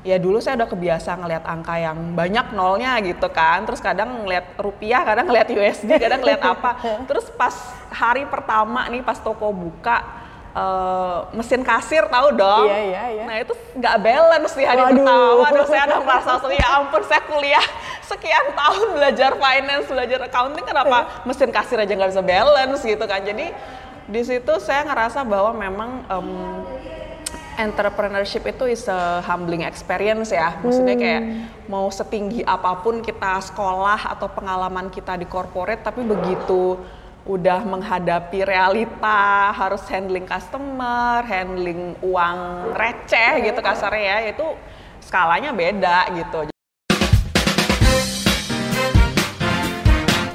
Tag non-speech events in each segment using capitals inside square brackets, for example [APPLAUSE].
ya dulu saya udah kebiasa ngelihat angka yang banyak nolnya gitu kan. Terus kadang ngelihat rupiah kadang ngelihat USD kadang ngelihat apa. [LAUGHS] Terus pas hari pertama nih pas toko buka uh, mesin kasir tahu dong? Iya, iya, iya. nah itu nggak balance di hari Waduh. pertama. Aduh saya ada merasa ya ampun saya kuliah sekian tahun belajar finance belajar accounting kenapa [LAUGHS] mesin kasir aja nggak bisa balance? Gitu kan. Jadi di situ saya ngerasa bahwa memang em, entrepreneurship itu is a humbling experience ya. Maksudnya kayak mau setinggi apa pun kita sekolah atau pengalaman kita di corporate tapi begitu udah menghadapi realita, harus handling customer, handling uang receh gitu kasarnya ya, itu skalanya beda gitu.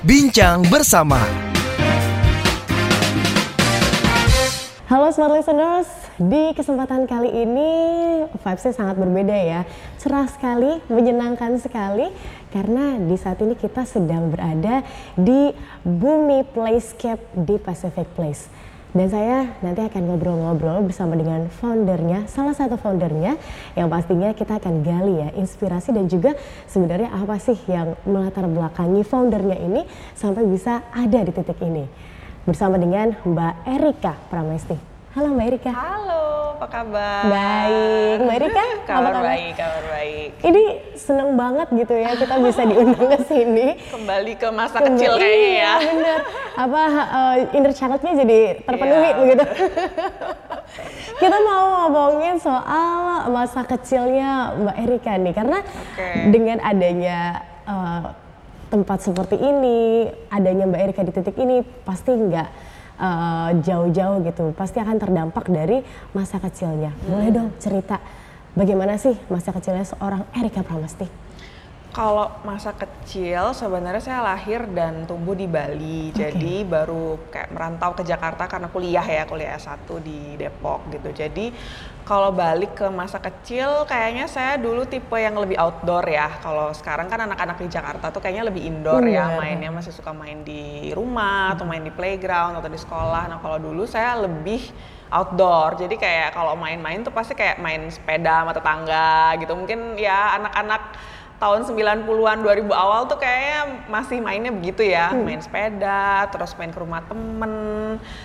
Bincang bersama Halo smart listeners, di kesempatan kali ini vibesnya sangat berbeda ya. Cerah sekali, menyenangkan sekali karena di saat ini kita sedang berada di Bumi Playscape di Pacific Place. Dan saya nanti akan ngobrol-ngobrol bersama dengan foundernya, salah satu foundernya yang pastinya kita akan gali ya inspirasi dan juga sebenarnya apa sih yang melatar belakangi foundernya ini sampai bisa ada di titik ini bersama dengan Mbak Erika Pramesti. Halo Mbak Erika. Halo, apa kabar? Baik, Mbak Erika. [LAUGHS] kabar kabar? baik, kabar baik. Ini seneng banget gitu ya kita [LAUGHS] bisa diundang ke sini. Kembali ke masa Kembali- kecil kayaknya iya, ya. bener. Apa uh, inner child-nya jadi terpenuhi Iya. begitu. [LAUGHS] kita mau ngomongin soal masa kecilnya Mbak Erika nih karena Oke. dengan adanya uh, tempat seperti ini, adanya Mbak Erika di titik ini pasti nggak uh, jauh-jauh gitu, pasti akan terdampak dari masa kecilnya. Boleh dong cerita bagaimana sih masa kecilnya seorang Erika Pramesti? Kalau masa kecil sebenarnya saya lahir dan tumbuh di Bali. Jadi baru kayak merantau ke Jakarta karena kuliah ya, kuliah S1 di Depok gitu. Jadi kalau balik ke masa kecil kayaknya saya dulu tipe yang lebih outdoor ya. Kalau sekarang kan anak-anak di Jakarta tuh kayaknya lebih indoor ya, Bener. mainnya masih suka main di rumah atau main di playground atau di sekolah. Nah, kalau dulu saya lebih outdoor. Jadi kayak kalau main-main tuh pasti kayak main sepeda sama tetangga gitu. Mungkin ya anak-anak tahun 90-an 2000 awal tuh kayaknya masih mainnya begitu ya. Main sepeda terus main ke rumah temen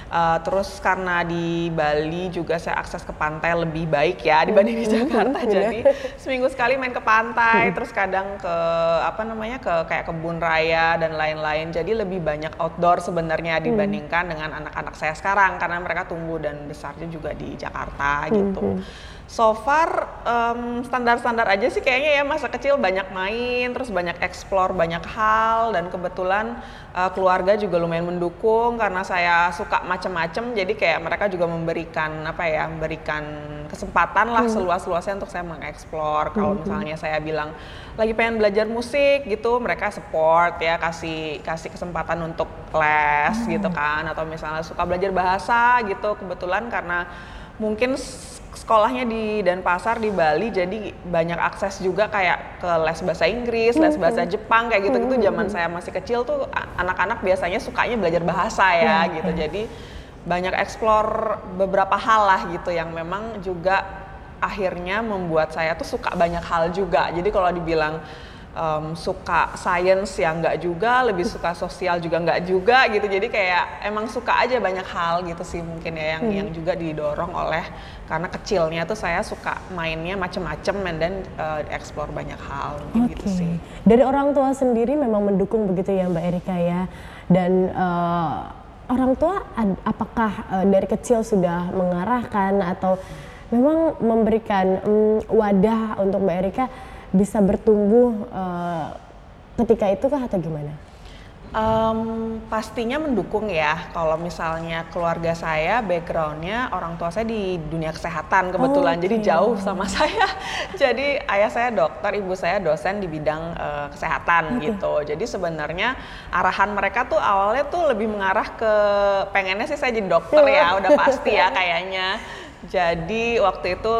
eh, terus karena di Bali juga saya akses ke pantai lebih baik ya dibanding di Jakarta. [LAUGHS] Jadi seminggu sekali main ke pantai terus kadang ke apa namanya ke kayak kebun raya dan lain-lain. Jadi lebih banyak outdoor sebenarnya dibandingkan dengan anak-anak saya sekarang karena mereka tumbuh dan besarnya juga di Jakarta gitu so far em, standar-standar aja sih kayaknya ya masa kecil banyak main terus banyak explore banyak hal dan kebetulan eh, keluarga juga lumayan mendukung karena saya suka macem-macem jadi kayak mereka juga memberikan apa ya memberikan kesempatan lah seluas-luasnya untuk saya mengeksplor. Kalau misalnya saya bilang lagi pengen belajar musik gitu mereka support ya kasih kasih kesempatan untuk les gitu kan atau misalnya suka belajar bahasa gitu. Kebetulan karena mungkin sekolahnya di Denpasar di Bali jadi banyak akses juga kayak ke les bahasa Inggris, les bahasa Jepang kayak gitu-gitu zaman saya masih kecil tuh anak-anak biasanya sukanya belajar bahasa ya gitu. Jadi banyak explore beberapa hal lah gitu yang memang juga akhirnya membuat saya tuh suka banyak hal juga. Jadi kalau dibilang em, suka science ya nggak juga, lebih suka [LAUGHS] sosial juga nggak juga gitu. Jadi kayak emang suka aja banyak hal gitu sih mungkin ya yang yang juga didorong oleh karena kecilnya tuh saya suka mainnya macem-macem and then eh, explore banyak hal Oke. gitu sih. Dari orang tua sendiri memang mendukung begitu ya Mbak Erika ya. Dan eh, orang tua ad- apakah eh, dari kecil sudah mengarahkan atau memang memberikan mm, wadah untuk Mbak Erika bisa bertumbuh eh, ketika itu kah atau gimana? Em, pastinya mendukung ya. Kalau misalnya keluarga saya backgroundnya orang tua saya di dunia kesehatan kebetulan, jadi Oke. jauh sama [LAUGHS] saya. jadi ayah saya dokter, ibu saya dosen di bidang eh, kesehatan gitu. Jadi sebenarnya arahan mereka tuh awalnya tuh lebih mengarah ke pengennya sih saya jadi dokter ya, udah pasti ya kayaknya. Jadi waktu itu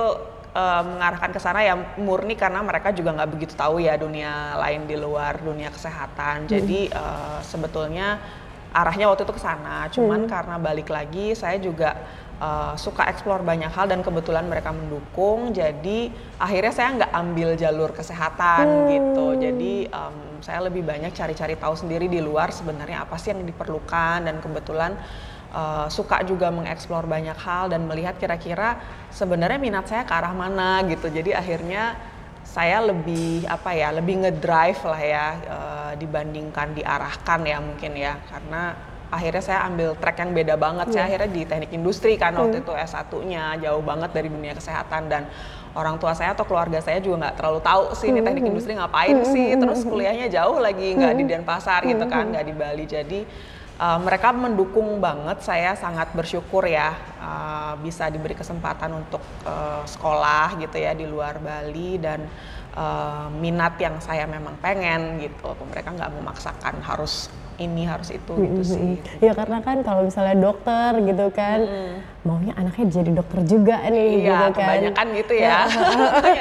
eh, mengarahkan ke sana ya murni karena mereka juga nggak begitu tahu ya dunia lain di luar dunia kesehatan. Jadi eh, sebetulnya arahnya waktu itu ke sana. Cuman karena balik lagi saya juga uh, suka eksplor banyak hal dan kebetulan mereka mendukung jadi akhirnya saya nggak ambil jalur kesehatan Hmm. gitu jadi um, saya lebih banyak cari-cari tahu sendiri di luar sebenarnya apa sih yang diperlukan dan kebetulan uh, suka juga mengeksplor banyak hal dan melihat kira-kira sebenarnya minat saya ke arah mana gitu. Jadi akhirnya saya lebih apa ya lebih ngedrive lah ya uh, dibandingkan diarahkan ya mungkin ya. Karena akhirnya saya ambil track yang beda banget. Saya akhirnya di teknik industri kan waktu itu S1-nya jauh banget dari dunia kesehatan. Dan orang tua saya atau keluarga saya juga nggak terlalu tahu sih ini teknik industri ngapain sih. Terus kuliahnya jauh lagi nggak di Denpasar gitu kan nggak di Bali. Jadi uh, mereka mendukung banget saya sangat bersyukur ya uh, bisa diberi kesempatan untuk uh, sekolah gitu ya di luar Bali dan uh, minat yang saya memang pengen gitu mereka nggak memaksakan harus ini harus itu gitu sih Ya karena kan kalau misalnya dokter gitu kan, maunya anaknya jadi dokter juga nih Iya, gitu kan. kebanyakan gitu ya. Dokter.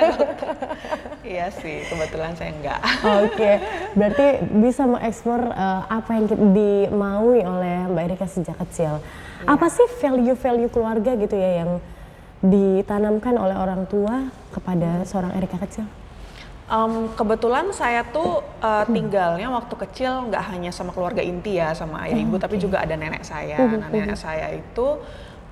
[LAUGHS] iya sih, kebetulan saya enggak. Oke, berarti bisa mengeksplor eh, apa yang dimaui oleh Mbak Erika sejak kecil. Iya. Apa sih value-value keluarga gitu ya yang ditanamkan oleh orang tua kepada seorang Erika kecil? Em, kebetulan saya tuh uh, tinggalnya waktu kecil nggak hanya sama keluarga inti ya, sama ayah ibu, tapi juga ada nenek saya. Nah, nenek saya itu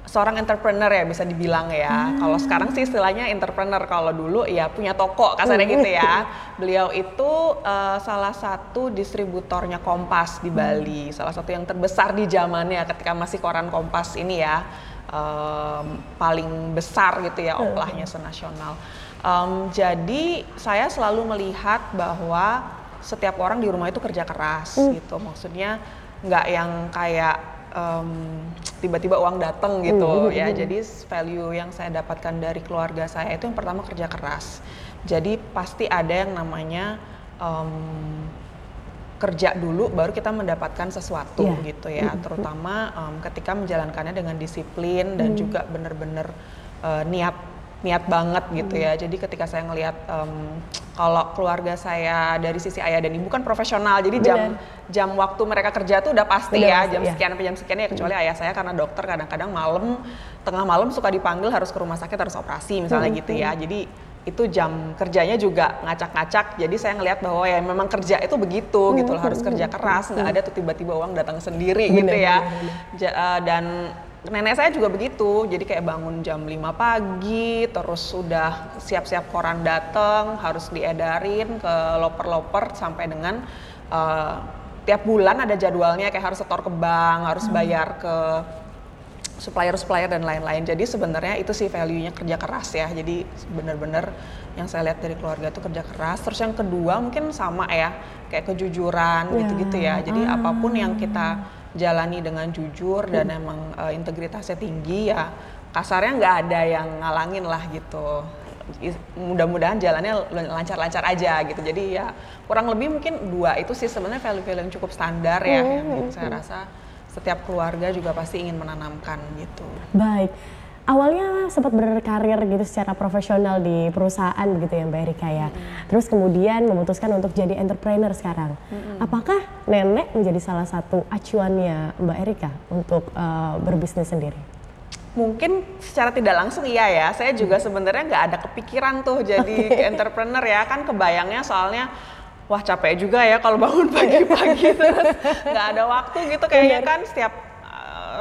seorang entrepreneur ya bisa dibilang ya. Kalau sekarang sih istilahnya entrepreneur, kalau dulu ya punya toko kasarnya gitu ya. Beliau itu uh, salah satu distributornya Kompas di Bali, salah satu yang terbesar di zamannya ketika masih koran Kompas ini ya. em, paling besar gitu ya oplahnya senasional. Em, jadi saya selalu melihat bahwa setiap orang di rumah itu kerja keras gitu. Maksudnya nggak yang kayak em, tiba-tiba uang datang gitu ya. Jadi value yang saya dapatkan dari keluarga saya itu yang pertama kerja keras. Jadi pasti ada yang namanya em, kerja dulu baru kita mendapatkan sesuatu Iya. gitu ya terutama em, ketika menjalankannya dengan disiplin dan juga benar-benar eh, niat niat banget gitu ya. Jadi ketika saya ngelihat em, kalau keluarga saya dari sisi ayah dan ibu kan profesional jadi jam jam waktu mereka kerja tuh udah pasti Udah ya jam iya. sekian sampai jam sekian ya kecuali ayah saya karena dokter kadang-kadang malam tengah malam suka dipanggil harus ke rumah sakit harus operasi misalnya gitu ya. jadi itu jam kerjanya juga ngacak-ngacak jadi saya ngelihat bahwa ya memang kerja itu begitu gitu loh harus kerja keras nggak ada tuh tiba-tiba uang datang sendiri gitu Benar, ya. Ja- eh, dan nenek saya juga begitu jadi kayak bangun jam 5 pagi terus sudah siap-siap koran datang harus diedarin ke loper-loper sampai dengan eh, tiap bulan ada jadwalnya kayak harus setor ke bank harus bayar ke supplier-supplier dan lain-lain. Jadi sebenarnya itu sih value-nya kerja keras ya. Jadi benar-benar yang saya lihat dari keluarga itu kerja keras. Terus yang kedua mungkin sama ya, kayak kejujuran Ya. gitu-gitu ya. Jadi apa pun yang kita jalani dengan jujur dan emang eh, integritasnya tinggi ya, kasarnya nggak ada yang ngalangin lah gitu. Mudah-mudahan jalannya lancar-lancar aja gitu. Jadi ya kurang lebih mungkin dua itu sih sebenarnya value-value yang cukup standar ya. yang saya rasa setiap keluarga juga pasti ingin menanamkan gitu. Baik. Awalnya sempat berkarir gitu secara profesional di perusahaan begitu ya Mbak Erika ya. Terus kemudian memutuskan untuk jadi entrepreneur sekarang. Apakah nenek menjadi salah satu acuannya Mbak Erika untuk eh, berbisnis sendiri? Mungkin secara tidak langsung iya ya. Saya juga sebenarnya nggak ada kepikiran tuh jadi [LAUGHS] entrepreneur ya. Kan kebayangnya soalnya wah capek juga ya kalau bangun [LAUGHS] pagi-pagi terus nggak ada waktu gitu kayaknya kan setiap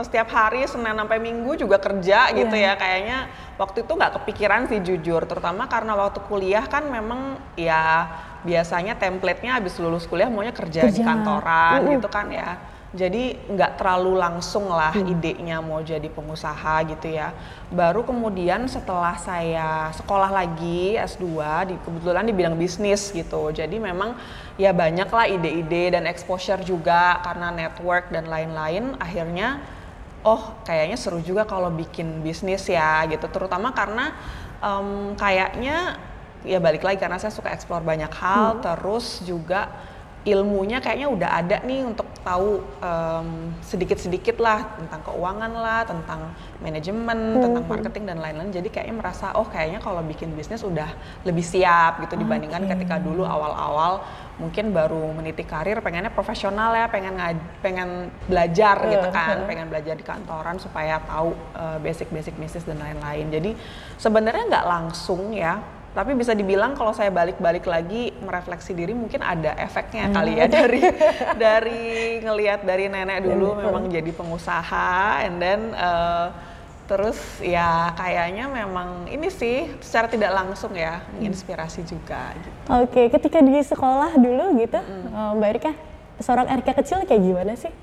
setiap hari Senin sampai Minggu juga kerja gitu ya. Kayaknya waktu itu nggak kepikiran sih jujur. Terutama karena waktu kuliah kan memang ya biasanya template-nya habis lulus kuliah maunya kerja, di Kerja. kantoran gitu kan ya. Jadi nggak terlalu langsung lah idenya mau jadi pengusaha gitu ya. Baru kemudian setelah saya sekolah lagi S2 di kebetulan di bidang bisnis gitu. Jadi memang ya banyak lah ide-ide dan exposure juga karena network dan lain-lain. Akhirnya oh kayaknya seru juga kalau bikin bisnis ya gitu. Terutama karena em, kayaknya ya balik lagi karena saya suka explore banyak hal terus juga ilmunya kayaknya udah ada nih untuk tahu em, sedikit-sedikit lah tentang keuangan lah, tentang manajemen, tentang marketing dan lain-lain. Jadi kayaknya merasa oh kayaknya kalau bikin bisnis udah lebih siap gitu dibandingkan ketika dulu awal-awal mungkin baru meniti karir pengennya profesional ya, pengen pengen belajar gitu kan, pengen belajar di kantoran supaya tahu eh, basic-basic bisnis dan lain-lain. Jadi sebenarnya nggak langsung ya tapi bisa dibilang kalau saya balik-balik lagi merefleksi diri mungkin ada efeknya kali ya [LAUGHS] dari dari ngelihat dari nenek dulu memang jadi pengusaha and then uh, terus ya kayaknya memang ini sih secara tidak langsung ya menginspirasi juga gitu. Oke, ketika di sekolah dulu gitu, eh, Mbak Erika, seorang Erika kecil kayak gimana sih?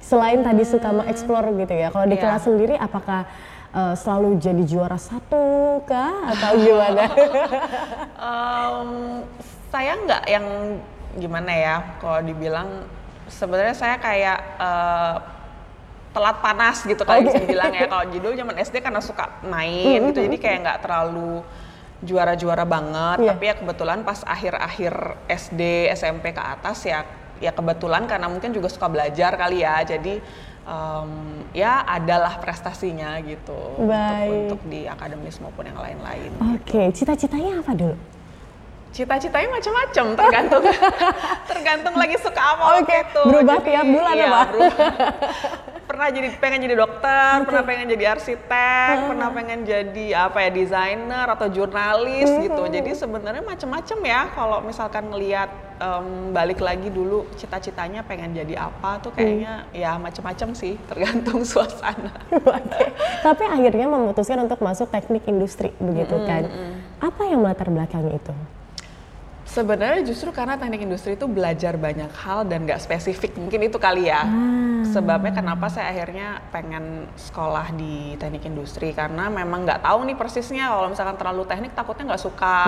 Selain tadi suka mengeksplor gitu ya, kalau di Iya. kelas sendiri apakah eh, selalu jadi juara satu kah? Atau gimana? [LAUGHS] Em, saya nggak yang gimana ya kalau dibilang sebenarnya saya kayak eh, telat panas gitu kali bisa bilang ya. Kalau dulu zaman SD karena suka main gitu jadi kayak nggak terlalu juara-juara banget. Iya. tapi ya kebetulan pas akhir-akhir SD SMP ke atas ya ya kebetulan karena mungkin juga suka belajar kali ya. Jadi em, ya adalah prestasinya gitu untuk, Baik. untuk di akademis maupun yang lain-lain Oke, cita-citanya apa dulu? Cita-citanya macam-macam, tergantung [LAUGHS] tergantung lagi suka apa waktu Oke, itu. berubah tiap bulan iya, apa? berubah. [LAUGHS] pernah jadi pengen jadi dokter, pernah pengen jadi arsitek, pernah pengen jadi apa ya desainer atau jurnalis gitu. Jadi sebenarnya macam-macam ya. Kalau misalkan ngelihat em, balik lagi dulu cita-citanya pengen jadi apa tuh kayaknya ya macam-macam sih, tergantung [LAUGHS] suasana. Tapi akhirnya memutuskan untuk masuk teknik industri begitu kan? Apa yang melatar belakang itu? Sebenarnya justru karena teknik industri itu belajar banyak hal dan nggak spesifik, mungkin itu kali ya. Sebabnya kenapa saya akhirnya pengen sekolah di teknik industri? Karena memang nggak tahu nih persisnya. Kalau misalkan terlalu teknik takutnya nggak suka,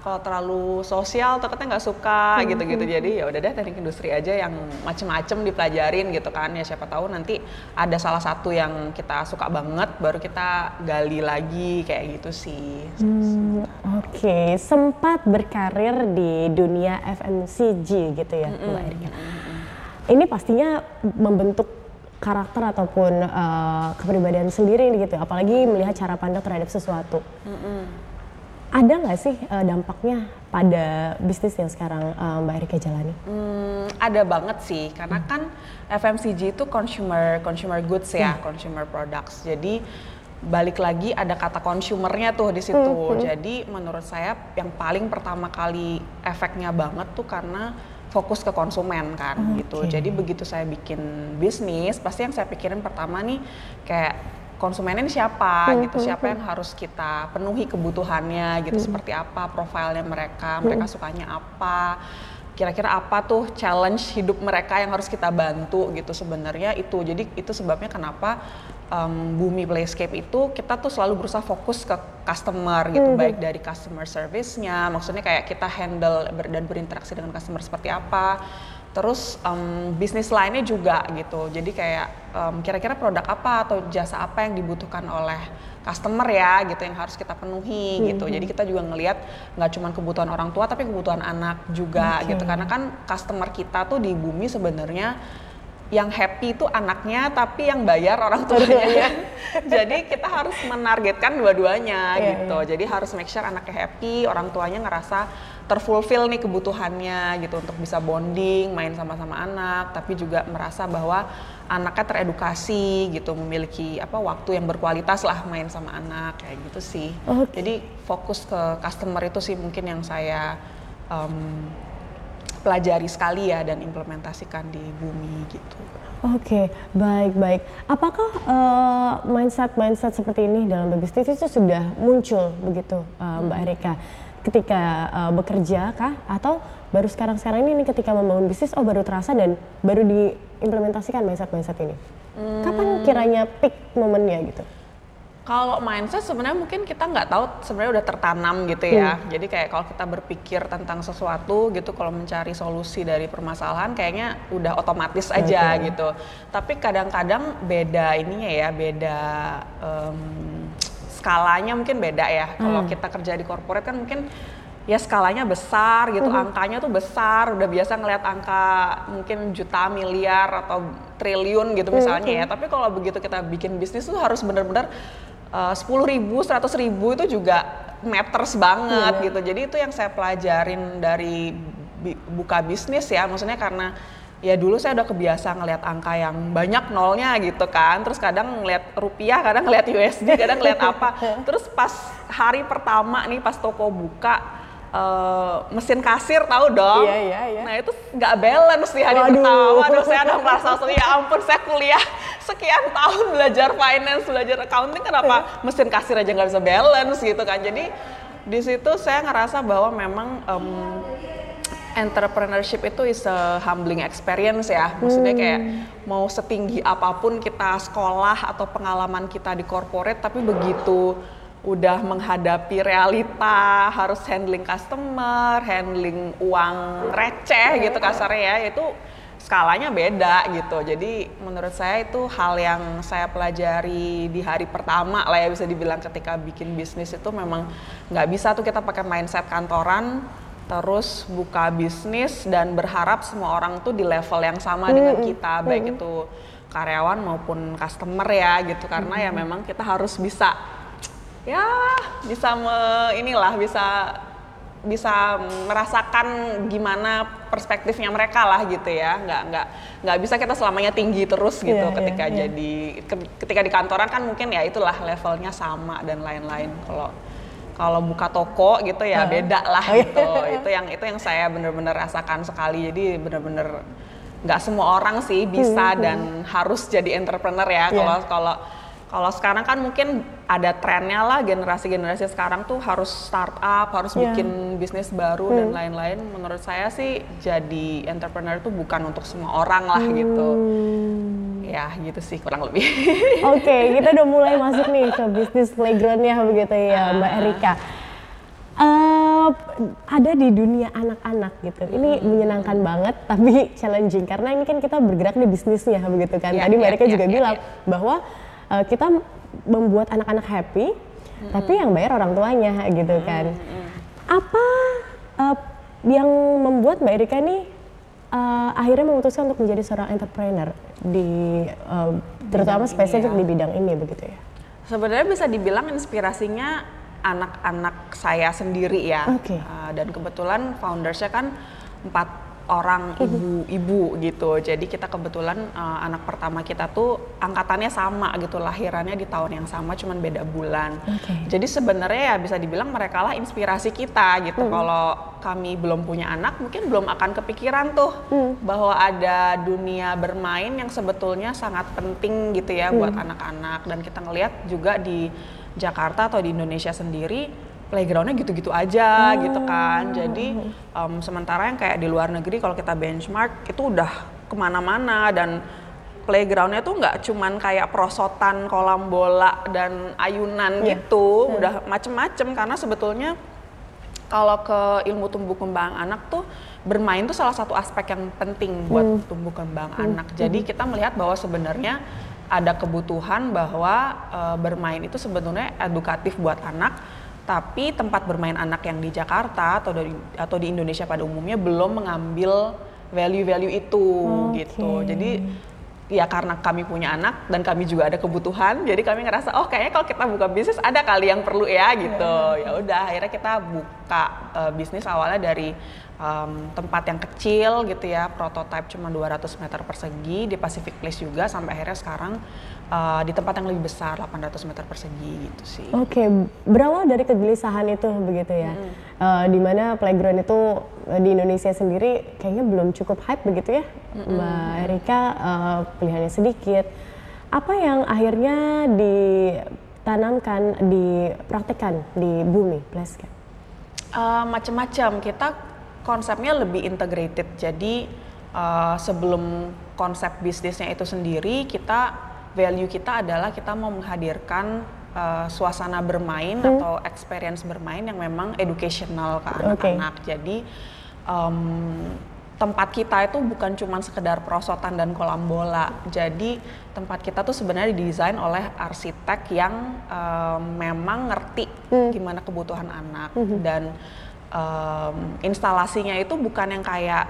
kalau terlalu sosial takutnya nggak suka gitu-gitu. Jadi ya udah deh teknik industri aja yang macem-macem dipelajarin gitu kan. Ya siapa tahu nanti ada salah satu yang kita suka banget baru kita gali lagi kayak gitu sih. Hmm, Oke, sempat berkarir di dunia FMCG gitu ya, Mbak Erika. Ini pastinya membentuk karakter ataupun eh, kepribadian sendiri gitu, apalagi melihat cara pandang terhadap sesuatu. Ada nggak sih eh, dampaknya pada bisnis yang sekarang eh, Mbak Erika jalani? Hmm, ada banget sih, karena kan FMCG itu consumer consumer goods ya, consumer products. Jadi balik lagi ada kata consumernya tuh di situ. Jadi menurut saya yang paling pertama kali efeknya banget tuh karena fokus ke konsumen kan gitu. Oke. Jadi begitu saya bikin bisnis, pasti yang saya pikirin pertama nih kayak konsumennya ini siapa gitu, siapa yang harus kita penuhi kebutuhannya gitu, seperti apa profilnya mereka, mereka sukanya apa, kira-kira apa tuh challenge hidup mereka yang harus kita bantu gitu sebenarnya itu. Jadi itu sebabnya kenapa em, Bumi Playscape itu kita tuh selalu berusaha fokus ke customer gitu, baik dari customer service-nya, maksudnya kayak kita handle ber- dan berinteraksi dengan customer seperti apa. Terus em, bisnis lainnya juga gitu. Jadi kayak em, kira-kira produk apa atau jasa apa yang dibutuhkan oleh customer ya gitu yang harus kita penuhi gitu. Jadi kita juga ngelihat nggak cuma kebutuhan orang tua tapi kebutuhan anak juga Oke. gitu. Karena kan customer kita tuh di bumi sebenarnya yang happy itu anaknya tapi yang bayar orang tuanya. [LAUGHS] Jadi kita harus menargetkan dua-duanya Iya, gitu. Jadi harus make sure anaknya happy, orang tuanya ngerasa terfulfill nih kebutuhannya gitu untuk bisa bonding, main sama-sama anak, tapi juga merasa bahwa anaknya teredukasi gitu, memiliki apa waktu yang berkualitas lah main sama anak kayak gitu sih. Oke. Jadi fokus ke customer itu sih mungkin yang saya em, pelajari sekali ya dan implementasikan di bumi gitu. Oke, baik-baik. Apakah mindset-mindset seperti ini dalam berbisnis itu sudah muncul begitu eh, Mbak Erika ketika eh, bekerja kah atau baru sekarang-sekarang ini nih ketika membangun bisnis oh baru terasa dan baru diimplementasikan mindset-mindset ini? Kapan kiranya peak momennya gitu? Kalau mindset sebenarnya mungkin kita nggak tahu sebenarnya udah tertanam gitu ya. Jadi kayak kalau kita berpikir tentang sesuatu gitu, kalau mencari solusi dari permasalahan kayaknya udah otomatis aja gitu. Tapi kadang-kadang beda ininya ya, beda em, skalanya mungkin beda ya. Kalau kita kerja di corporate kan mungkin ya skalanya besar gitu, angkanya tuh besar, udah biasa ngeliat angka mungkin juta, miliar atau triliun gitu misalnya ya. Tapi kalau begitu kita bikin bisnis tuh harus bener-bener sepuluh ribu, seratus ribu itu juga matters banget gitu. Jadi itu yang saya pelajarin dari bi- buka bisnis ya, maksudnya karena ya dulu saya udah kebiasa ngelihat angka yang banyak nolnya gitu kan. Terus kadang ngelihat rupiah kadang ngelihat USD kadang ngelihat apa. [LAUGHS] Terus pas hari pertama nih pas toko buka eh, mesin kasir tahu dong? Iya, iya, iya. nah itu nggak balance di hari Waduh. pertama. Aduh saya udah merasa ya ampun saya kuliah sekian tahun belajar finance belajar accounting kenapa mesin kasir aja nggak bisa balance gitu kan? Jadi di situ saya ngerasa bahwa memang em, entrepreneurship itu is a humbling experience ya. Maksudnya kayak mau setinggi apa pun kita sekolah atau pengalaman kita di corporate tapi begitu udah menghadapi realita, harus handling customer, handling uang receh gitu kasarnya ya, itu skalanya beda gitu. Jadi menurut saya itu hal yang saya pelajari di hari pertama lah ya bisa dibilang ketika bikin bisnis itu memang nggak bisa tuh kita pakai mindset kantoran terus buka bisnis dan berharap semua orang tuh di level yang sama dengan kita baik itu karyawan maupun customer ya gitu. Karena ya memang kita harus bisa ya bisa me, inilah bisa bisa merasakan gimana perspektifnya mereka lah gitu ya. Nggak nggak nggak bisa kita selamanya tinggi terus gitu Iya, iya, ketika iya. jadi ke- ketika di kantoran kan mungkin ya itulah levelnya sama dan lain-lain. Kalau kalau buka toko gitu ya beda lah Oh, iya. gitu. Itu yang itu yang saya bener-bener rasakan sekali. Jadi bener-bener nggak semua orang sih bisa dan harus jadi entrepreneur ya. Hmm, Iya. kalau kalau sekarang kan mungkin ada trennya lah generasi-generasi sekarang tuh harus startup, harus Iya. bikin bisnis baru dan lain-lain. Menurut saya sih jadi entrepreneur itu bukan untuk semua orang lah gitu. Hmm. Ya gitu sih kurang lebih. [LAUGHS] Oke, kita udah mulai [LAUGHS] masuk nih ke bisnis playgroundnya begitu ya, Mbak Erika. Eh, ada di dunia anak-anak gitu. Ini menyenangkan banget, tapi challenging karena ini kan kita bergerak di bisnisnya begitu kan. Iya, Tadi Mbak iya, Erika iya, juga iya, bilang iya. bahwa eh, kita membuat anak-anak happy, tapi yang bayar orang tuanya gitu kan. Apa eh, yang membuat Mbak Erika nih eh, akhirnya memutuskan untuk menjadi seorang entrepreneur di eh, terutama ini spesifik ya. di bidang ini begitu ya? Sebenarnya bisa dibilang inspirasinya anak-anak saya sendiri ya. Oke. Uh, dan kebetulan foundersnya kan empat orang ibu-ibu gitu. Jadi kita kebetulan uh, anak pertama kita tuh angkatannya sama gitu, lahirannya di tahun yang sama, cuman beda bulan. Oke. Jadi sebenarnya ya bisa dibilang mereka lah inspirasi kita gitu. Kalau kami belum punya anak, mungkin belum akan kepikiran tuh bahwa ada dunia bermain yang sebetulnya sangat penting gitu ya buat anak-anak. Dan kita ngelihat juga di Jakarta atau di Indonesia sendiri playgroundnya gitu-gitu aja gitu kan. Jadi em, sementara yang kayak di luar negeri kalau kita benchmark itu udah ke mana-mana dan playgroundnya tuh nggak cuman kayak perosotan kolam bola dan ayunan Iya. gitu, udah macem-macem karena sebetulnya kalau ke ilmu tumbuh kembang anak tuh bermain tuh salah satu aspek yang penting buat tumbuh kembang anak. Jadi kita melihat bahwa sebenarnya ada kebutuhan bahwa eh, bermain itu sebetulnya edukatif buat anak, tapi tempat bermain anak yang di Jakarta atau dari atau di Indonesia pada umumnya belum mengambil value-value itu Oke. gitu. Jadi ya karena kami punya anak dan kami juga ada kebutuhan jadi kami ngerasa oh kayaknya kalau kita buka bisnis ada kali yang perlu ya gitu ya udah akhirnya kita buka eh, bisnis awalnya dari em, tempat yang kecil gitu ya prototipe cuma 200 meter persegi di Pacific Place juga sampai akhirnya sekarang eh, di tempat yang lebih besar 800 meter persegi gitu sih. Oke, berawal dari kegelisahan itu begitu ya, Eh, di mana playground itu eh, di Indonesia sendiri kayaknya belum cukup hype begitu ya, Mbak Erika eh, pilihannya sedikit. Apa yang akhirnya ditanamkan, dipraktekkan di Bumi Playska? Uh, macam-macam. Kita konsepnya lebih integrated. Jadi uh, sebelum konsep bisnisnya itu sendiri kita value kita adalah kita mau menghadirkan uh, suasana bermain atau experience bermain yang memang educational ke anak-anak. Jadi um, tempat kita itu bukan cuma sekedar perosotan dan kolam bola. Jadi tempat kita tuh sebenarnya didesain oleh arsitek yang em, memang ngerti gimana kebutuhan anak. Dan um, instalasinya itu bukan yang kayak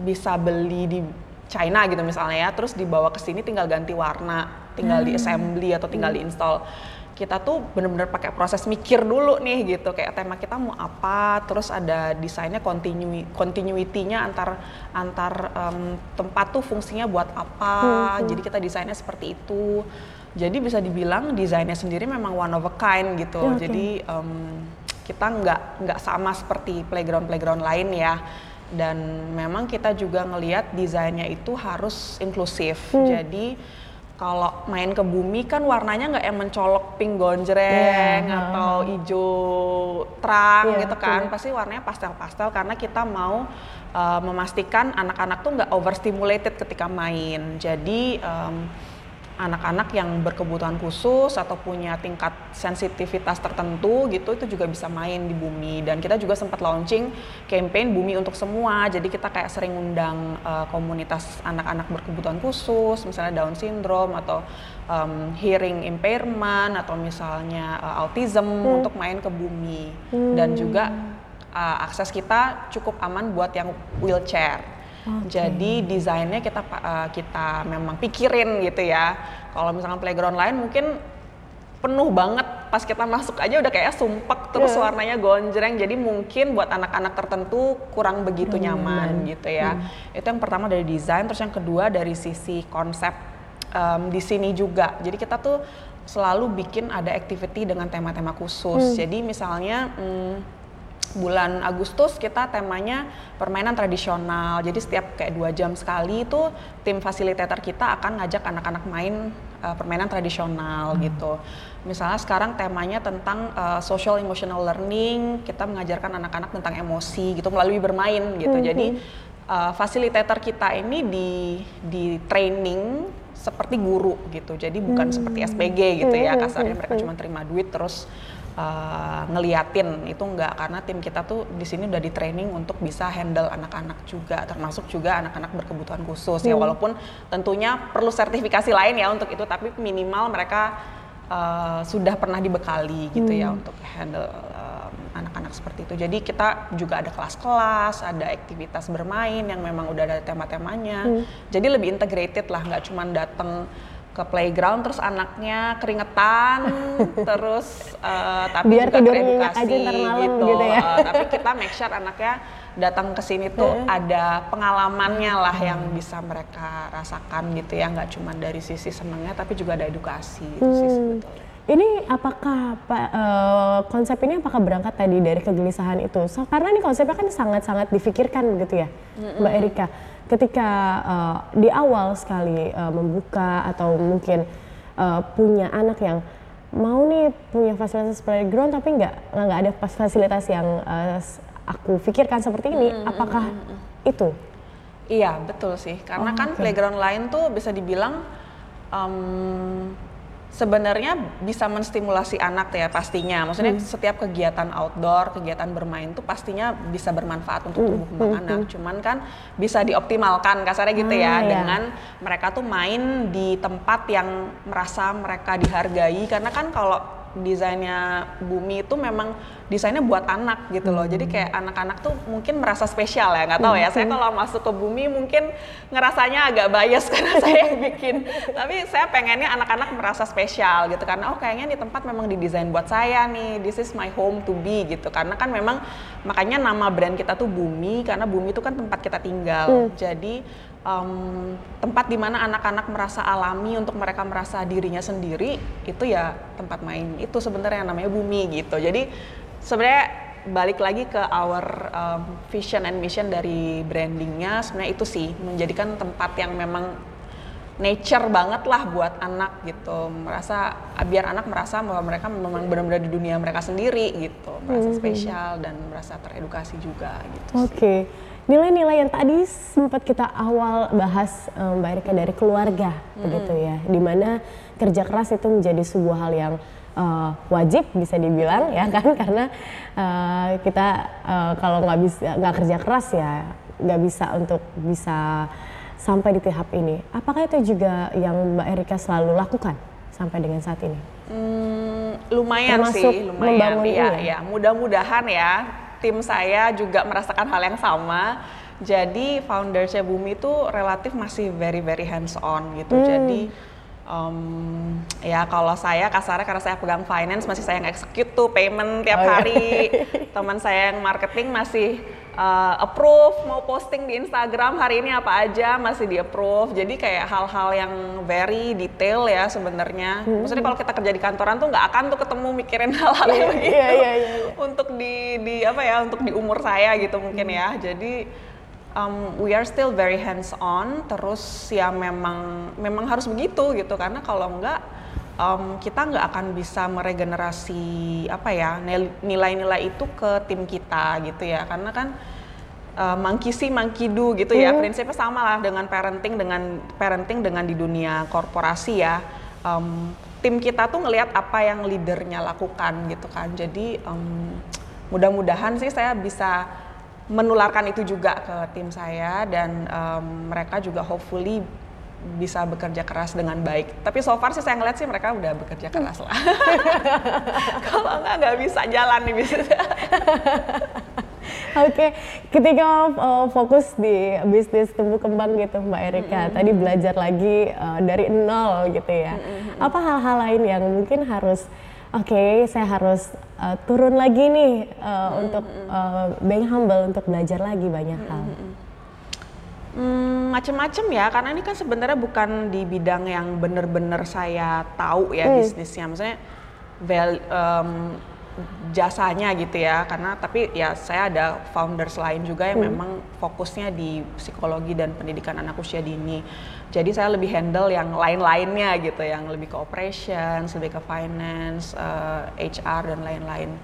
bisa beli di China gitu misalnya ya, terus dibawa ke sini tinggal ganti warna, tinggal di assembly atau tinggal di install. Kita tuh bener-bener pakai proses mikir dulu nih gitu, kayak tema kita mau apa, terus ada desainnya continui, continuity-nya antar antar um, tempat tuh fungsinya buat apa. Jadi kita desainnya seperti itu. Jadi bisa dibilang desainnya sendiri memang one of a kind gitu. Oke. Jadi um, kita nggak nggak sama seperti playground playground lain ya dan memang kita juga ngelihat desainnya itu harus inklusif. Jadi kalau main ke bumi kan warnanya nggak yang mencolok pink gonjreng Iya, atau hijau terang Iya, gitu kan. betul. pasti warnanya pastel-pastel karena kita mau uh, memastikan anak-anak tuh nggak overstimulated ketika main. Jadi um, anak-anak yang berkebutuhan khusus atau punya tingkat sensitivitas tertentu gitu itu juga bisa main di bumi. Dan kita juga sempat launching campaign bumi untuk semua. Jadi kita kayak sering undang uh, komunitas anak-anak berkebutuhan khusus misalnya Down syndrome atau um, hearing impairment atau misalnya uh, autism untuk main ke bumi. Dan juga uh, akses kita cukup aman buat yang wheelchair Jadi desainnya kita eh, kita memang pikirin gitu ya. Kalau misalkan playground lain mungkin penuh banget pas kita masuk aja udah kayak sumpek terus Iya. warnanya gonjreng jadi mungkin buat anak-anak tertentu kurang begitu nyaman gitu ya. Itu yang pertama dari desain terus yang kedua dari sisi konsep em, di sini juga. Jadi kita tuh selalu bikin ada activity dengan tema-tema khusus. Jadi misalnya mm, bulan Agustus kita temanya permainan tradisional. Jadi setiap kayak dua jam sekali itu tim fasilitator kita akan ngajak anak-anak main uh, permainan tradisional gitu. Misalnya sekarang temanya tentang uh, social emotional learning, kita mengajarkan anak-anak tentang emosi gitu melalui bermain gitu. Jadi uh, fasilitator kita ini di di training seperti guru gitu. Jadi bukan seperti SPG gitu ya kasarnya mereka cuma terima duit terus uh, ngeliatin itu enggak karena tim kita tuh di sini udah di training untuk bisa handle anak-anak juga termasuk juga anak-anak berkebutuhan khusus ya. Walaupun tentunya perlu sertifikasi lain ya untuk itu tapi minimal mereka uh, sudah pernah dibekali gitu ya untuk handle um, anak-anak seperti itu. Jadi kita juga ada kelas-kelas ada aktivitas bermain yang memang udah ada tema-temanya. Jadi lebih integrated lah nggak cuma datang ke playground terus anaknya keringetan [LAUGHS] terus eh, tapi Biar juga teredukasi aja malam gitu, gitu ya. Eh, tapi kita make sure anaknya datang ke sini tuh ada pengalamannya lah yang bisa mereka rasakan gitu ya nggak cuma dari sisi senengnya tapi juga ada edukasi gitu sih sebetulnya. Ini apakah Pak, eh, konsep ini apakah berangkat tadi dari kegelisahan itu? So, karena ini konsepnya kan sangat-sangat difikirkan gitu ya, Mbak Erika. Ketika eh, di awal sekali eh, membuka atau mungkin eh, punya anak yang mau nih punya fasilitas playground tapi nggak nggak ada fasilitas yang s- aku pikirkan seperti ini, apakah itu? Iya betul sih, karena Oh, kan oke. playground lain tuh bisa dibilang em, sebenarnya bisa menstimulasi anak ya pastinya. Maksudnya setiap kegiatan outdoor, kegiatan bermain tuh pastinya bisa bermanfaat untuk tumbuh kembang anak. Cuman kan bisa dioptimalkan kasarnya gitu Ah, ya iya. dengan mereka tuh main di tempat yang merasa mereka dihargai karena kan kalau desainnya bumi itu memang desainnya buat anak gitu loh. Jadi kayak anak-anak tuh mungkin merasa spesial ya nggak tahu ya. Saya kalau masuk ke bumi mungkin ngerasanya agak bias [LAUGHS] karena saya yang bikin. Tapi saya pengennya anak-anak merasa spesial gitu karena oh kayaknya di tempat memang didesain buat saya nih. This is my home to be gitu. Karena kan memang makanya nama brand kita tuh bumi karena bumi itu kan tempat kita tinggal. Jadi em, tempat di mana anak-anak merasa alami untuk mereka merasa dirinya sendiri itu ya tempat main itu sebenarnya yang namanya bumi gitu. Jadi sebenarnya balik lagi ke our um, vision and mission dari brandingnya sebenarnya itu sih menjadikan tempat yang memang nature banget lah buat anak gitu. Merasa biar anak merasa bahwa mereka memang benar-benar di dunia mereka sendiri gitu. Merasa spesial dan merasa teredukasi juga gitu Oke, nilai-nilai yang tadi sempat kita awal bahas eh, Mbak Erika dari keluarga begitu ya, di mana kerja keras itu menjadi sebuah hal yang eh, wajib bisa dibilang ya [LAUGHS] kan karena eh, kita eh, kalau nggak bisa nggak kerja keras ya nggak bisa untuk bisa sampai di tahap ini. Apakah itu juga yang Mbak Erika selalu lakukan sampai dengan saat ini? Hmm, lumayan Termasuk sih, lumayan. membangun Iya, ini ya? iya. Mudah-mudahan ya tim saya juga merasakan hal yang sama. Jadi foundersnya Bumi itu relatif masih very very hands on gitu. Hmm. Jadi um, ya kalau saya kasarnya karena saya pegang finance masih saya execute tuh payment tiap Oh, iya. hari. [LAUGHS] Teman saya yang marketing masih uh, approve mau posting di Instagram hari ini apa aja masih di approve. Jadi kayak hal-hal yang very detail ya sebenarnya. Hmm. Maksudnya kalau kita kerja di kantoran tuh nggak akan tuh ketemu mikirin [LAUGHS] hal-hal yang begitu. Iya, iya, iya, iya. Untuk di di apa ya untuk di umur saya gitu mungkin ya. Jadi um, we are still very hands on terus ya memang memang harus begitu gitu karena kalau enggak um, kita nggak akan bisa meregenerasi apa ya nil- nilai-nilai itu ke tim kita gitu ya. Karena kan uh, monkey see monkey do gitu ya. Prinsipnya sama lah dengan parenting dengan parenting dengan di dunia korporasi ya. Um, tim kita tuh ngelihat apa yang leadernya lakukan gitu kan. Jadi um, mudah-mudahan sih saya bisa menularkan itu juga ke tim saya dan um, mereka juga hopefully bisa bekerja keras dengan baik. Tapi so far sih saya ngeliat sih mereka udah bekerja keras lah. [LAUGHS] Kalau nggak nggak bisa jalan nih bisnisnya. [LAUGHS] Oke, ketika uh, fokus di bisnis tumbuh kembang gitu Mbak Erika, tadi belajar lagi uh, dari nol gitu ya. Apa hal-hal lain yang mungkin harus, oke saya harus uh, turun lagi nih uh, untuk uh, being humble untuk belajar lagi banyak hal. Hmm, macem-macem ya, karena ini kan sebenarnya bukan di bidang yang bener-bener saya tahu ya Hmm. bisnisnya. Maksudnya val- em, jasanya gitu ya, karena tapi ya saya ada founders lain juga yang memang fokusnya di psikologi dan pendidikan anak usia dini. Jadi saya lebih handle yang lain-lainnya gitu, yang lebih ke operations, lebih ke finance, eh, HR dan lain-lain.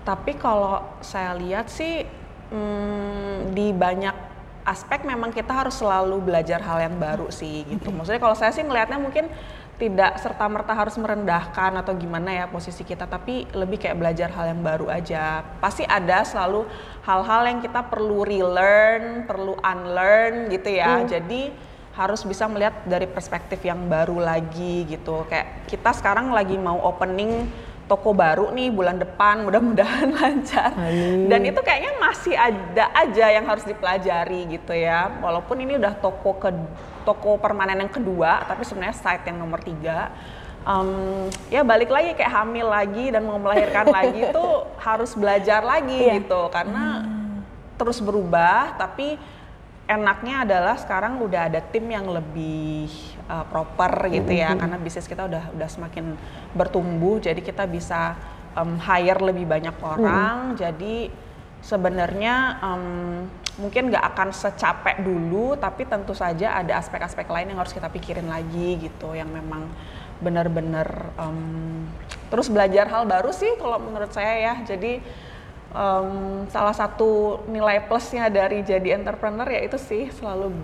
Tapi kalau saya lihat sih hmm, di banyak aspek memang kita harus selalu belajar hal yang baru sih gitu. Maksudnya kalau saya sih melihatnya mungkin tidak serta merta harus merendahkan atau gimana ya posisi kita, tapi lebih kayak belajar hal yang baru aja. Pasti ada selalu hal-hal yang kita perlu relearn, perlu unlearn gitu ya. Jadi harus bisa melihat dari perspektif yang baru lagi gitu. Kayak kita sekarang lagi mau opening toko baru nih bulan depan, mudah-mudahan [LAUGHS] lancar. Amin. Dan itu kayaknya masih ada aja yang harus dipelajari gitu ya. Walaupun ini udah toko ke toko permanen yang kedua, tapi sebenarnya site yang nomor tiga. Em, ya balik lagi kayak hamil lagi dan mau melahirkan [LAUGHS] lagi itu harus belajar lagi Iya. gitu karena terus berubah tapi enaknya adalah sekarang udah ada tim yang lebih uh, proper gitu ya karena bisnis kita udah udah semakin bertumbuh jadi kita bisa um, hire lebih banyak orang. Jadi sebenarnya um, mungkin nggak akan secapek dulu tapi tentu saja ada aspek-aspek lain yang harus kita pikirin lagi gitu yang memang benar-benar um, terus belajar hal baru sih kalau menurut saya ya. Jadi um, salah satu nilai plusnya dari jadi entrepreneur ya itu sih selalu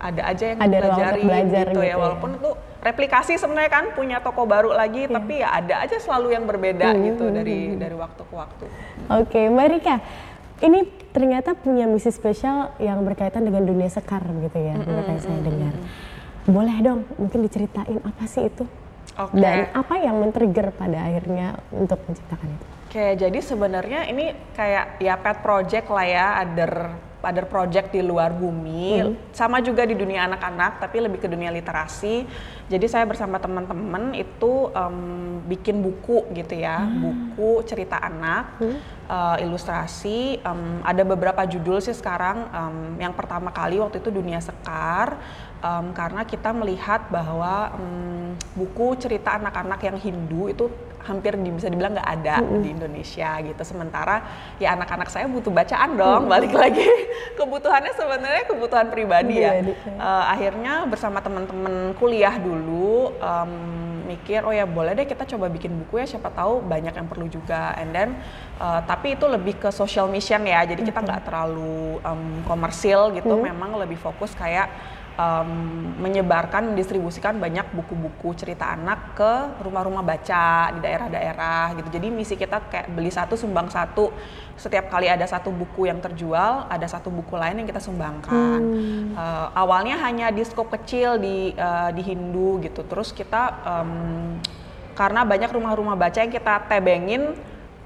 ada aja yang Ada belajar gitu, gitu ya ya. walaupun itu replikasi sebenarnya kan punya toko baru lagi tapi ya ada aja selalu yang berbeda gitu dari dari waktu ke waktu. Oke, Mbak Rika, ini ternyata punya misi spesial yang berkaitan dengan dunia sekar gitu ya, menurut yang saya dengar. Boleh dong, mungkin diceritain apa sih itu? Oke. Dan apa yang men-trigger pada akhirnya untuk menciptakan itu? Oke, jadi sebenarnya ini kayak ya pet project lah ya, other other project di luar bumi, sama juga di dunia anak-anak, tapi lebih ke dunia literasi. Jadi saya bersama teman-teman itu em, bikin buku gitu ya, buku cerita anak, eh, ilustrasi. em, ada beberapa judul sih sekarang. em, yang pertama kali waktu itu dunia sekar, em, karena kita melihat bahwa em, buku cerita anak-anak yang Hindu itu hampir di- bisa dibilang nggak ada di Indonesia gitu. Sementara ya anak-anak saya butuh bacaan dong. Balik lagi [LAUGHS] kebutuhannya sebenarnya kebutuhan pribadi ya. Pribadi, Eh, akhirnya bersama teman-teman kuliah dulu em, mikir oh ya boleh deh kita coba bikin buku ya siapa tahu banyak yang perlu juga. And then eh, tapi itu lebih ke social mission ya. Jadi kita nggak terlalu em, komersil gitu. Memang lebih fokus kayak em, menyebarkan, mendistribusikan banyak buku-buku cerita anak ke rumah-rumah baca di daerah-daerah gitu. Jadi misi kita kayak beli satu sumbang satu. Setiap kali ada satu buku yang terjual, ada satu buku lain yang kita sumbangkan. Eh, awalnya hanya di skop kecil di eh, di Hindu gitu. Terus kita em, karena banyak rumah-rumah baca yang kita tebengin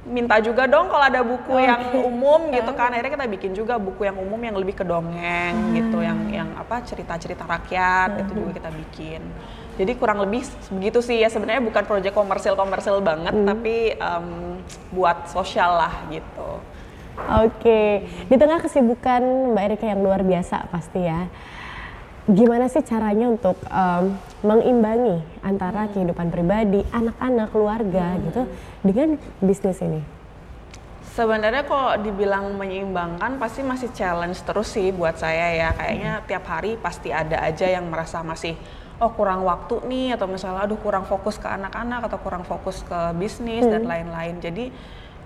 minta juga dong kalau ada buku okay. yang umum gitu kan akhirnya kita bikin juga buku yang umum yang lebih ke dongeng hmm. gitu yang yang apa cerita-cerita rakyat hmm. itu juga kita bikin jadi kurang lebih begitu sih ya sebenarnya bukan proyek komersil komersil banget hmm. tapi um, buat sosial lah gitu Oke, di tengah kesibukan Mbak Erika yang luar biasa pasti ya, gimana sih caranya untuk um, mengimbangi antara kehidupan pribadi, anak-anak, keluarga hmm. gitu dengan bisnis ini? Sebenarnya kok dibilang menyeimbangkan pasti masih challenge terus sih buat saya ya. Kayaknya hmm. tiap hari pasti ada aja yang merasa masih oh kurang waktu nih atau misalnya aduh kurang fokus ke anak-anak atau kurang fokus ke bisnis hmm. dan lain-lain. Jadi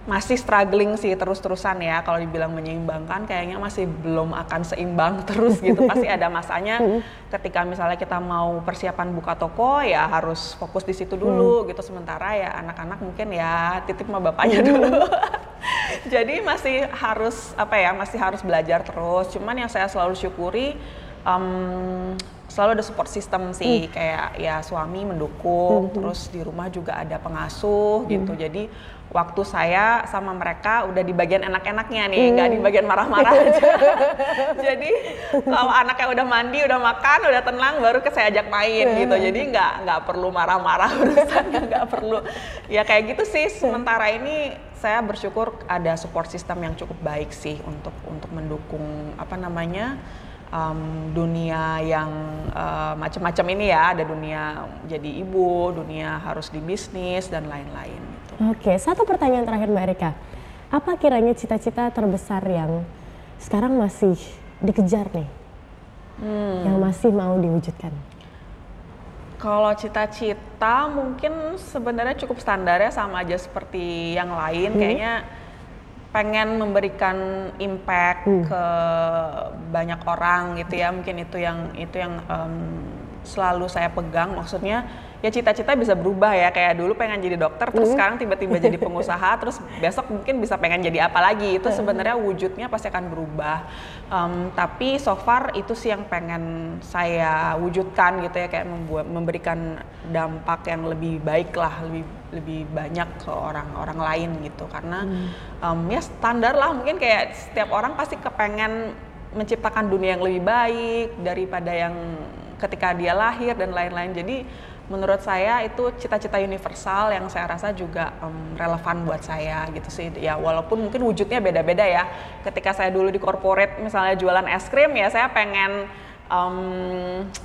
masih struggling sih terus-terusan ya. Kalau dibilang menyeimbangkan kayaknya masih belum akan seimbang [LAUGHS] terus gitu. Pasti ada masanya ketika misalnya kita mau persiapan buka toko ya harus fokus di situ dulu hmm. gitu. Sementara ya anak-anak mungkin ya titip sama bapaknya dulu. [LAUGHS] Jadi masih harus apa ya masih harus belajar terus. Cuman yang saya selalu syukuri um, selalu ada support system sih. Hmm. kayak ya suami mendukung hmm. terus di rumah juga ada pengasuh hmm. gitu jadi waktu saya sama mereka udah di bagian enak-enaknya nih nggak hmm. di bagian marah-marah [LAUGHS] aja jadi kalau anaknya udah mandi udah makan udah tenang baru ke saya ajak main hmm. gitu jadi nggak nggak perlu marah-marah [LAUGHS] urusan nggak perlu ya kayak gitu sih sementara ini saya bersyukur ada support system yang cukup baik sih untuk untuk mendukung apa namanya um, dunia yang uh, macam-macam ini ya ada dunia jadi ibu dunia harus di bisnis dan lain-lain. Oke satu pertanyaan terakhir mbak Erika apa kiranya cita-cita terbesar yang sekarang masih dikejar nih hmm. yang masih mau diwujudkan kalau cita-cita mungkin sebenarnya cukup standar ya sama aja seperti yang lain hmm. kayaknya pengen memberikan impact hmm. ke banyak orang gitu ya mungkin itu yang itu yang um, selalu saya pegang maksudnya ya cita-cita bisa berubah ya. Kayak dulu pengen jadi dokter terus mm. sekarang tiba-tiba jadi [LAUGHS] pengusaha terus besok mungkin bisa pengen jadi apa lagi. Itu hmm. sebenarnya wujudnya pasti akan berubah. Um, tapi so far itu sih yang pengen saya wujudkan gitu ya. Kayak membuat memberikan dampak yang lebih baik lah lebih lebih banyak ke orang-orang lain gitu. Karena hmm. um, ya standar lah. Mungkin kayak setiap orang pasti kepengen menciptakan dunia yang lebih baik daripada yang ketika dia lahir dan lain-lain. Jadi menurut saya itu cita-cita universal yang saya rasa juga um, relevan buat saya gitu sih ya walaupun mungkin wujudnya beda-beda ya ketika saya dulu di corporate misalnya jualan es krim ya saya pengen um,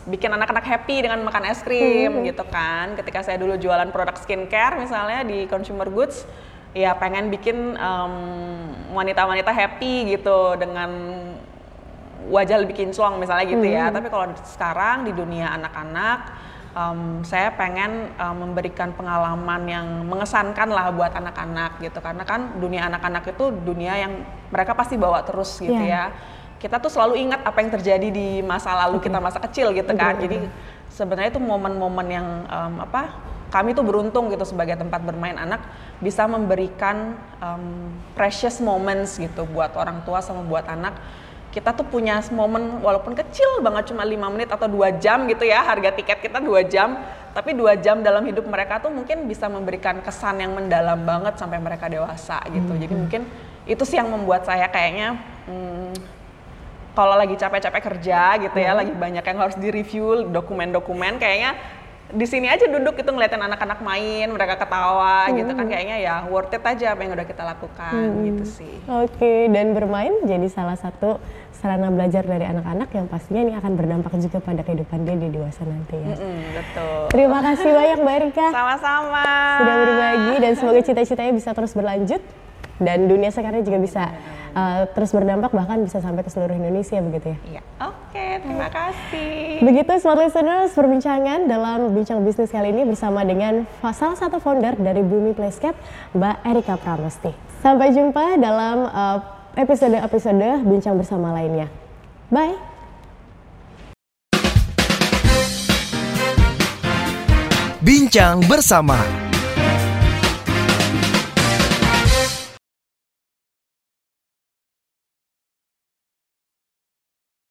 bikin anak-anak happy dengan makan es krim hmm. gitu kan ketika saya dulu jualan produk skincare misalnya di consumer goods ya pengen bikin wanita wanita-wanita happy gitu dengan wajah lebih kinclong misalnya gitu ya. hmm. ya tapi kalau sekarang di dunia anak-anak um, saya pengen um, memberikan pengalaman yang mengesankan lah buat anak-anak gitu. Karena kan dunia anak-anak itu dunia yang mereka pasti bawa terus gitu yeah. ya. Kita tuh selalu ingat apa yang terjadi di masa lalu kita masa kecil gitu kan. jadi sebenarnya itu momen-momen yang um, apa kami tuh beruntung gitu sebagai tempat bermain anak bisa memberikan um, precious moments gitu buat orang tua sama buat anak kita tuh punya momen walaupun kecil banget cuma lima menit atau dua jam gitu ya harga tiket kita dua jam tapi dua jam dalam hidup mereka tuh mungkin bisa memberikan kesan yang mendalam banget sampai mereka dewasa gitu hmm. jadi mungkin itu sih yang membuat saya kayaknya hmm, kalau lagi capek-capek kerja gitu ya hmm. lagi banyak yang harus direview dokumen-dokumen kayaknya di sini aja duduk itu ngeliatin anak-anak main, mereka ketawa hmm. gitu kan kayaknya ya worth it aja apa yang udah kita lakukan hmm. gitu sih. Oke, okay. dan bermain jadi salah satu sarana belajar dari anak-anak yang pastinya ini akan berdampak juga pada kehidupan dia di dewasa nanti ya. Mm-hmm, betul. Terima kasih banyak Mbak Erika. Sama-sama. Sudah berbagi dan semoga cita-citanya bisa terus berlanjut dan dunia sekarang juga bisa uh, terus berdampak bahkan bisa sampai ke seluruh Indonesia begitu ya. Iya. Oke, okay, terima kasih. Begitu smart listeners perbincangan dalam bincang bisnis kali ini bersama dengan salah satu founder dari Bumi Playscape, Mbak Erika Pramesti. Sampai jumpa dalam uh, episode-episode bincang bersama lainnya. Bye. Bincang bersama